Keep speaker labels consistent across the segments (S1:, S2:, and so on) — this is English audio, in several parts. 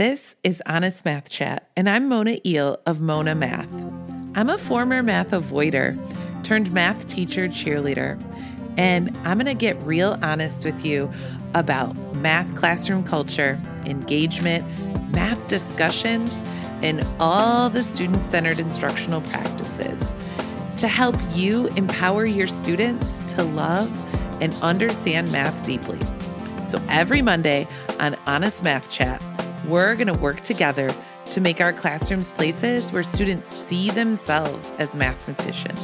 S1: This is Honest Math Chat, and I'm Mona Iehl of Mona Math. I'm a former math avoider turned math teacher cheerleader, and I'm going to get real honest with you about math classroom culture, engagement, math discussions, and all the student centered instructional practices to help you empower your students to love and understand math deeply. So every Monday on Honest Math Chat, we're going to work together to make our classrooms places where students see themselves as mathematicians.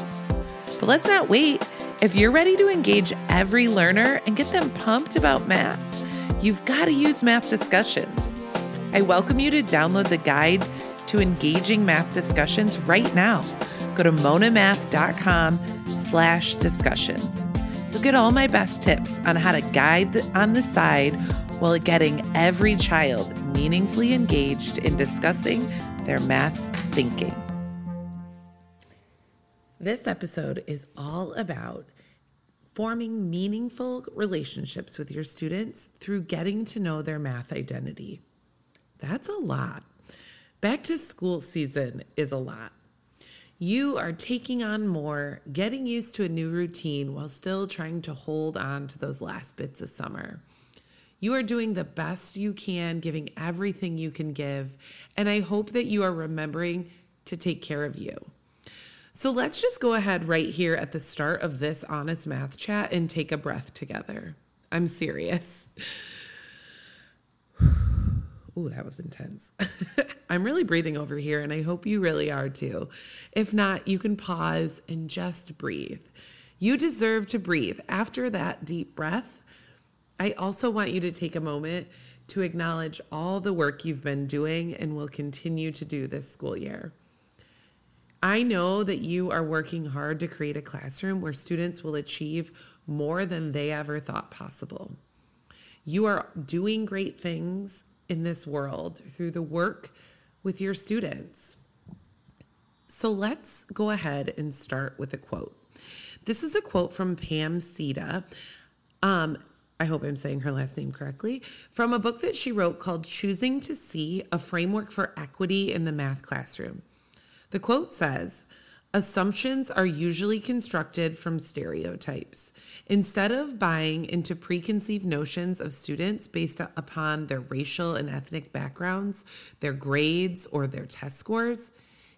S1: But let's not wait. If you're ready to engage every learner and get them pumped about math, you've got to use math discussions. I welcome you to download the guide to engaging math discussions right now. Go to monamath.com slash discussions. You'll get all my best tips on how to guide on the side while getting every child meaningfully engaged in discussing their math thinking. This episode is all about forming meaningful relationships with your students through getting to know their math identity. That's a lot. Back to school season is a lot. You are taking on more, getting used to a new routine while still trying to hold on to those last bits of summer. You are doing the best you can, giving everything you can give. And I hope that you are remembering to take care of you. So let's just go ahead right here at the start of this honest math chat and take a breath together. I'm serious. Ooh, that was intense. I'm really breathing over here, and I hope you really are too. If not, you can pause and just breathe. You deserve to breathe. After that deep breath, I also want you to take a moment to acknowledge all the work you've been doing and will continue to do this school year. I know that you are working hard to create a classroom where students will achieve more than they ever thought possible. You are doing great things in this world through the work with your students. So let's go ahead and start with a quote. This is a quote from Pam Seda. Um, I hope I'm saying her last name correctly, from a book that she wrote called Choosing to See A Framework for Equity in the Math Classroom. The quote says, Assumptions are usually constructed from stereotypes. Instead of buying into preconceived notions of students based upon their racial and ethnic backgrounds, their grades, or their test scores,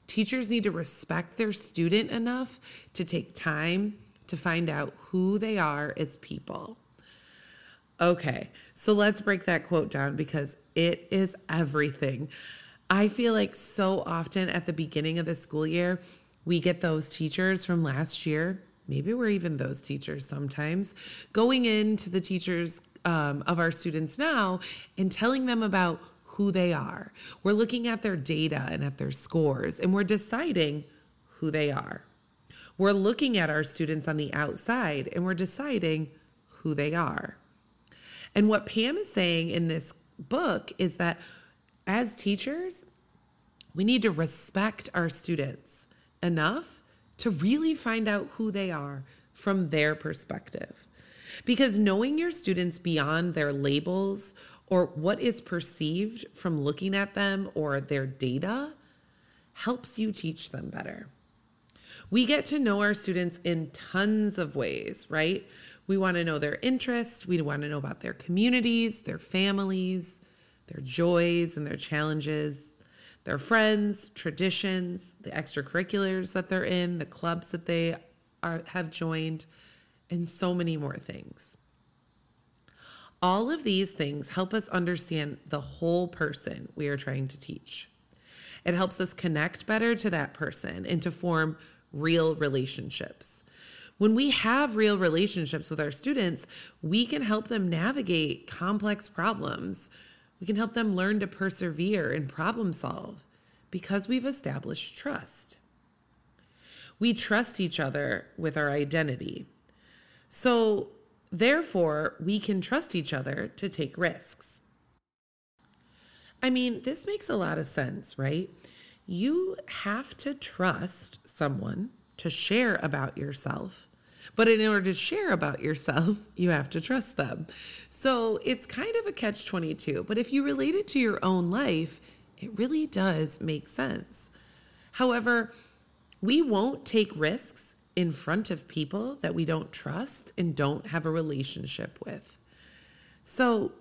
S1: teachers need to respect their student enough to take time to find out who they are as people. Okay, so let's break that quote down because it is everything. I feel like so often at the beginning of the school year, we get those teachers from last year. Maybe we're even those teachers sometimes going into the teachers um, of our students now and telling them about who they are. We're looking at their data and at their scores, and we're deciding who they are. We're looking at our students on the outside and we're deciding who they are. And what Pam is saying in this book is that as teachers, we need to respect our students enough to really find out who they are from their perspective. Because knowing your students beyond their labels or what is perceived from looking at them or their data helps you teach them better. We get to know our students in tons of ways, right? We want to know their interests. We want to know about their communities, their families, their joys and their challenges, their friends, traditions, the extracurriculars that they're in, the clubs that they are, have joined, and so many more things. All of these things help us understand the whole person we are trying to teach. It helps us connect better to that person and to form real relationships. When we have real relationships with our students, we can help them navigate complex problems. We can help them learn to persevere and problem solve because we've established trust. We trust each other with our identity. So, therefore, we can trust each other to take risks. I mean, this makes a lot of sense, right? You have to trust someone to share about yourself But in order to share about yourself, you have to trust them. So it's kind of a catch 22. But if you relate it to your own life, it really does make sense. However, we won't take risks in front of people that we don't trust and don't have a relationship with. So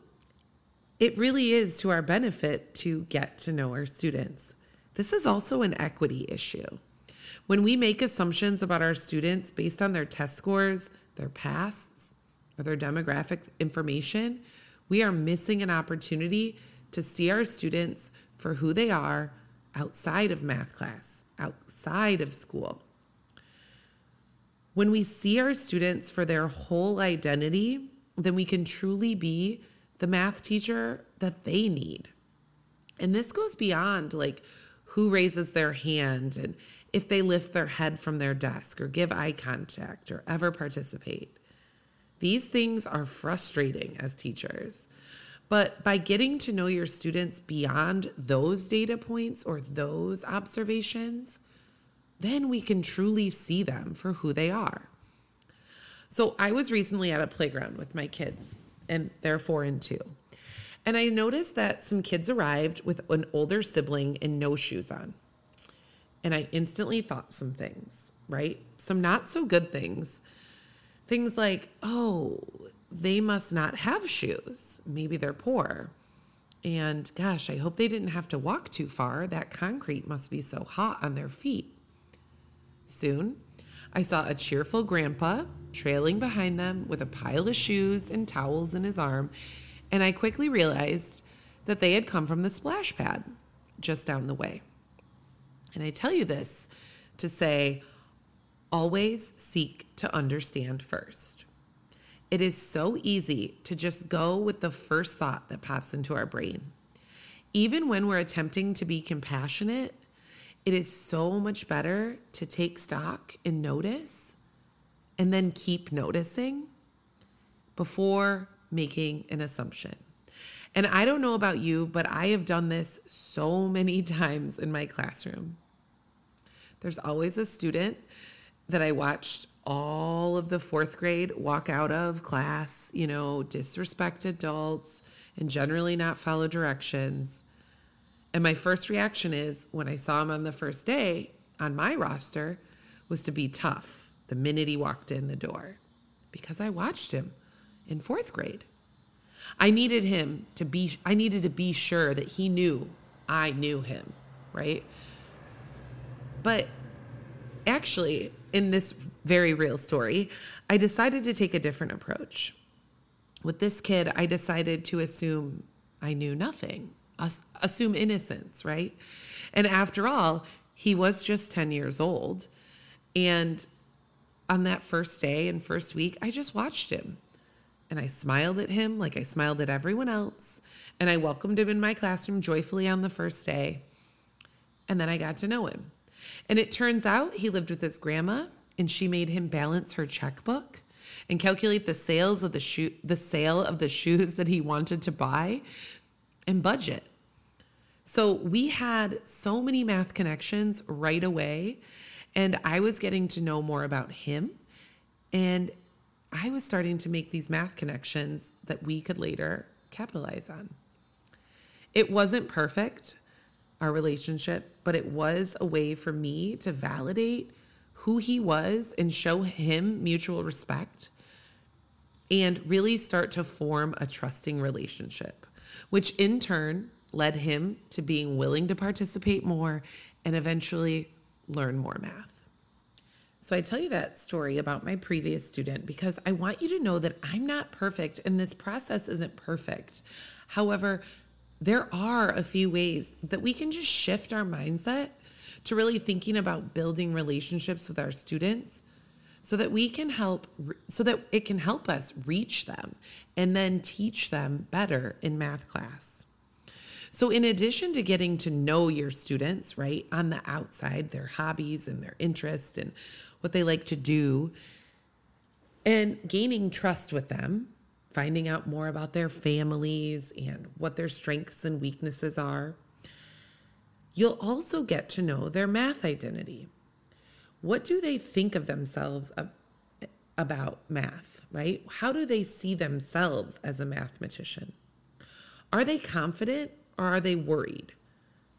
S1: it really is to our benefit to get to know our students. This is also an equity issue. When we make assumptions about our students based on their test scores, their pasts, or their demographic information, we are missing an opportunity to see our students for who they are outside of math class, outside of school. When we see our students for their whole identity, then we can truly be the math teacher that they need. And this goes beyond like who raises their hand and if they lift their head from their desk or give eye contact or ever participate. These things are frustrating as teachers. But by getting to know your students beyond those data points or those observations, then we can truly see them for who they are. So I was recently at a playground with my kids, and they're four and two. And I noticed that some kids arrived with an older sibling and no shoes on. And I instantly thought some things, right? Some not so good things. Things like, oh, they must not have shoes. Maybe they're poor. And gosh, I hope they didn't have to walk too far. That concrete must be so hot on their feet. Soon, I saw a cheerful grandpa trailing behind them with a pile of shoes and towels in his arm, and I quickly realized that they had come from the splash pad just down the way. And I tell you this to say, always seek to understand first. It is so easy to just go with the first thought that pops into our brain. Even when we're attempting to be compassionate, it is so much better to take stock and notice and then keep noticing before making an assumption. And I don't know about you, but I have done this so many times in my classroom. There's always a student that I watched all of the fourth grade walk out of class, you know, disrespect adults and generally not follow directions. And my first reaction is when I saw him on the first day on my roster was to be tough the minute he walked in the door because I watched him in fourth grade. I needed him to be, I needed to be sure that he knew I knew him, right? But actually, in this very real story, I decided to take a different approach. With this kid, I decided to assume I knew nothing, assume innocence, right? And after all, he was just 10 years old. And on that first day and first week, I just watched him and I smiled at him like I smiled at everyone else. And I welcomed him in my classroom joyfully on the first day. And then I got to know him. And it turns out he lived with his grandma and she made him balance her checkbook and calculate the sales of the shoe the sale of the shoes that he wanted to buy and budget. So we had so many math connections right away and I was getting to know more about him and I was starting to make these math connections that we could later capitalize on. It wasn't perfect our relationship, but it was a way for me to validate who he was and show him mutual respect and really start to form a trusting relationship, which in turn led him to being willing to participate more and eventually learn more math. So I tell you that story about my previous student because I want you to know that I'm not perfect and this process isn't perfect. However, there are a few ways that we can just shift our mindset to really thinking about building relationships with our students so that we can help so that it can help us reach them and then teach them better in math class. So in addition to getting to know your students, right, on the outside, their hobbies and their interests and what they like to do and gaining trust with them, finding out more about their families and what their strengths and weaknesses are. You'll also get to know their math identity. What do they think of themselves about math, right? How do they see themselves as a mathematician? Are they confident or are they worried?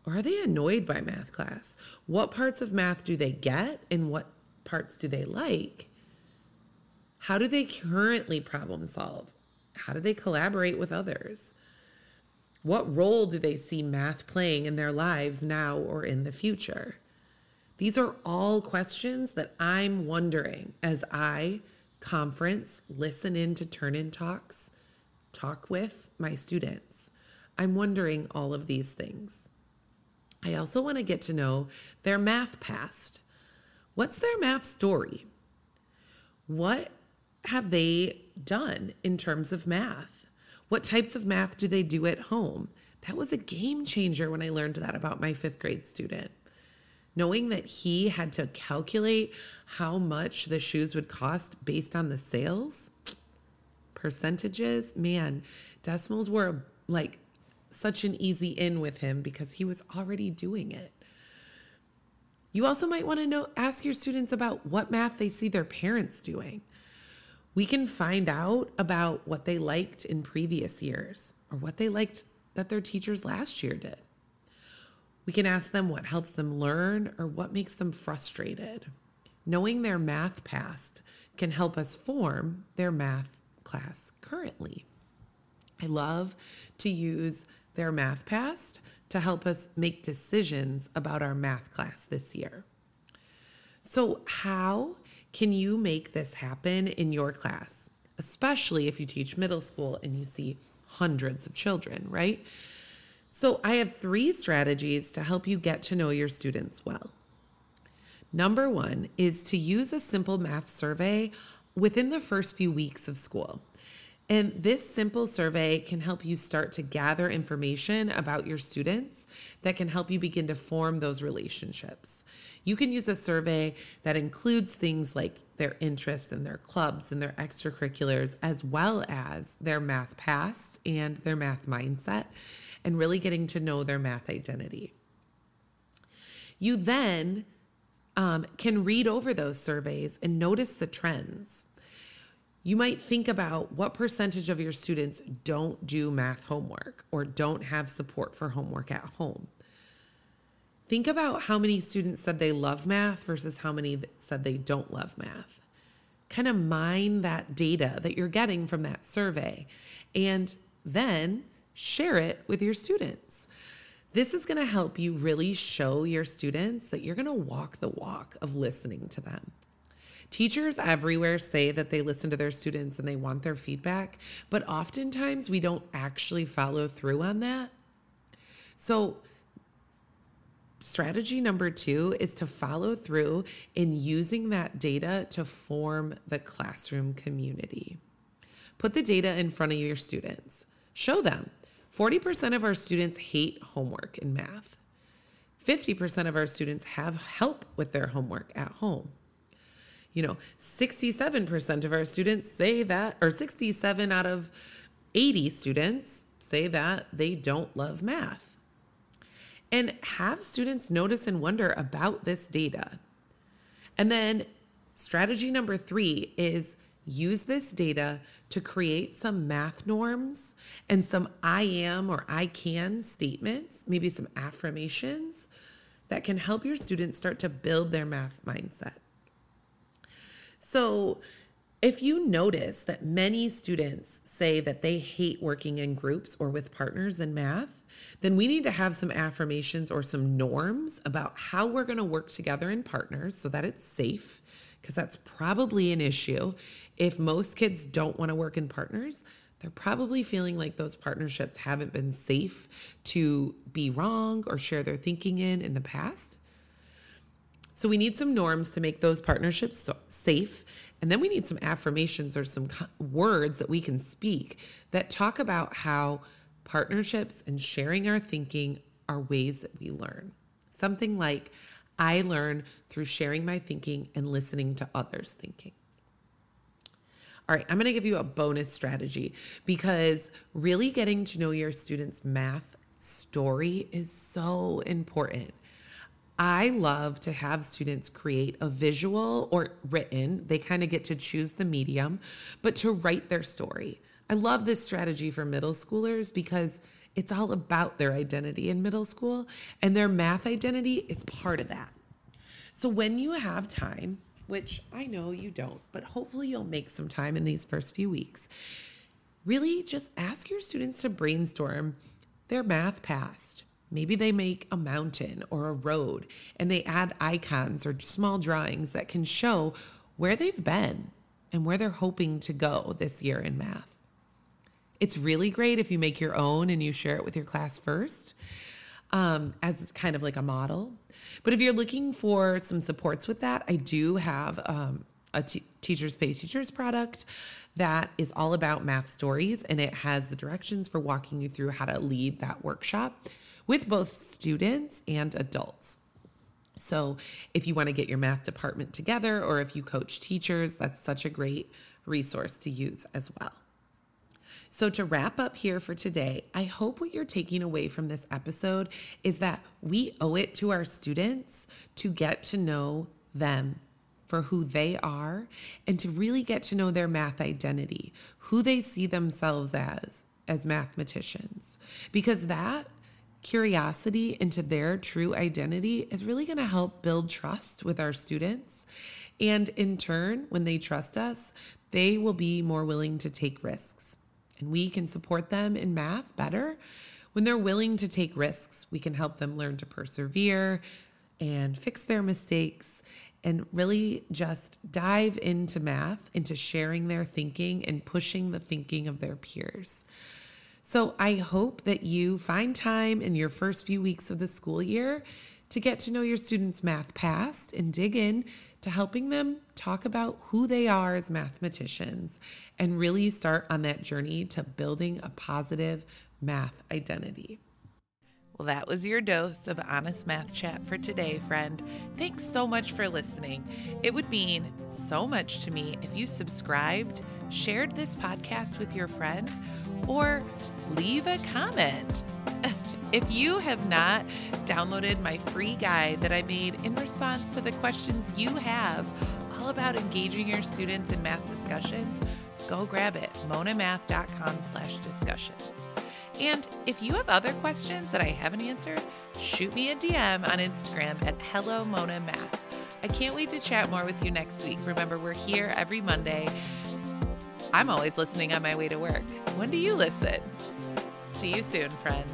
S1: Or are they annoyed by math class? What parts of math do they get and what parts do they like? How do they currently problem solve? How do they collaborate with others? What role do they see math playing in their lives now or in the future? These are all questions that I'm wondering as I conference, listen in to turn in talks, talk with my students. I'm wondering all of these things. I also want to get to know their math past. What's their math story? What have they done in terms of math? What types of math do they do at home? That was a game changer when I learned that about my fifth grade student. Knowing that he had to calculate how much the shoes would cost based on the sales, percentages, man, decimals were like such an easy in with him because he was already doing it. You also might want to know ask your students about what math they see their parents doing. We can find out about what they liked in previous years or what they liked that their teachers last year did. We can ask them what helps them learn or what makes them frustrated. Knowing their math past can help us form their math class currently. I love to use their math past to help us make decisions about our math class this year. So, how can you make this happen in your class? Especially if you teach middle school and you see hundreds of children, right? So, I have three strategies to help you get to know your students well. Number one is to use a simple math survey within the first few weeks of school. And this simple survey can help you start to gather information about your students that can help you begin to form those relationships. You can use a survey that includes things like their interests and their clubs and their extracurriculars, as well as their math past and their math mindset, and really getting to know their math identity. You then um, can read over those surveys and notice the trends. You might think about what percentage of your students don't do math homework or don't have support for homework at home. Think about how many students said they love math versus how many said they don't love math. Kind of mine that data that you're getting from that survey and then share it with your students. This is going to help you really show your students that you're going to walk the walk of listening to them. Teachers everywhere say that they listen to their students and they want their feedback, but oftentimes we don't actually follow through on that. So, strategy number two is to follow through in using that data to form the classroom community. Put the data in front of your students, show them 40% of our students hate homework in math. 50% of our students have help with their homework at home. You know, 67% of our students say that, or 67 out of 80 students say that they don't love math. And have students notice and wonder about this data. And then strategy number three is use this data to create some math norms and some I am or I can statements, maybe some affirmations that can help your students start to build their math mindset. So, if you notice that many students say that they hate working in groups or with partners in math, then we need to have some affirmations or some norms about how we're going to work together in partners so that it's safe, because that's probably an issue. If most kids don't want to work in partners, they're probably feeling like those partnerships haven't been safe to be wrong or share their thinking in in the past. So we need some norms to make those partnerships safe. And then we need some affirmations or some words that we can speak that talk about how Partnerships and sharing our thinking are ways that we learn. Something like, I learn through sharing my thinking and listening to others' thinking. All right, I'm going to give you a bonus strategy because really getting to know your students' math story is so important. I love to have students create a visual or written, they kind of get to choose the medium, but to write their story. I love this strategy for middle schoolers because it's all about their identity in middle school, and their math identity is part of that. So when you have time, which I know you don't, but hopefully you'll make some time in these first few weeks, really just ask your students to brainstorm their math past. Maybe they make a mountain or a road and they add icons or small drawings that can show where they've been and where they're hoping to go this year in math. It's really great if you make your own and you share it with your class first um, as kind of like a model. But if you're looking for some supports with that, I do have um, a t- Teachers Pay Teachers product that is all about math stories and it has the directions for walking you through how to lead that workshop with both students and adults. So, if you want to get your math department together or if you coach teachers, that's such a great resource to use as well. So, to wrap up here for today, I hope what you're taking away from this episode is that we owe it to our students to get to know them for who they are and to really get to know their math identity, who they see themselves as as mathematicians. Because that curiosity into their true identity is really going to help build trust with our students. And in turn, when they trust us, they will be more willing to take risks and we can support them in math better when they're willing to take risks. We can help them learn to persevere and fix their mistakes and really just dive into math, into sharing their thinking and pushing the thinking of their peers. So I hope that you find time in your first few weeks of the school year to get to know your students' math past and dig in to helping them talk about who they are as mathematicians and really start on that journey to building a positive math identity. Well, that was your dose of honest math chat for today, friend. Thanks so much for listening. It would mean so much to me if you subscribed, shared this podcast with your friend, or leave a comment. If you have not downloaded my free guide that I made in response to the questions you have all about engaging your students in math discussions, go grab it, monamath.com slash discussions. And if you have other questions that I haven't answered, shoot me a DM on Instagram at Hello Mona Math. I can't wait to chat more with you next week. Remember, we're here every Monday. I'm always listening on my way to work. When do you listen? See you soon, friend.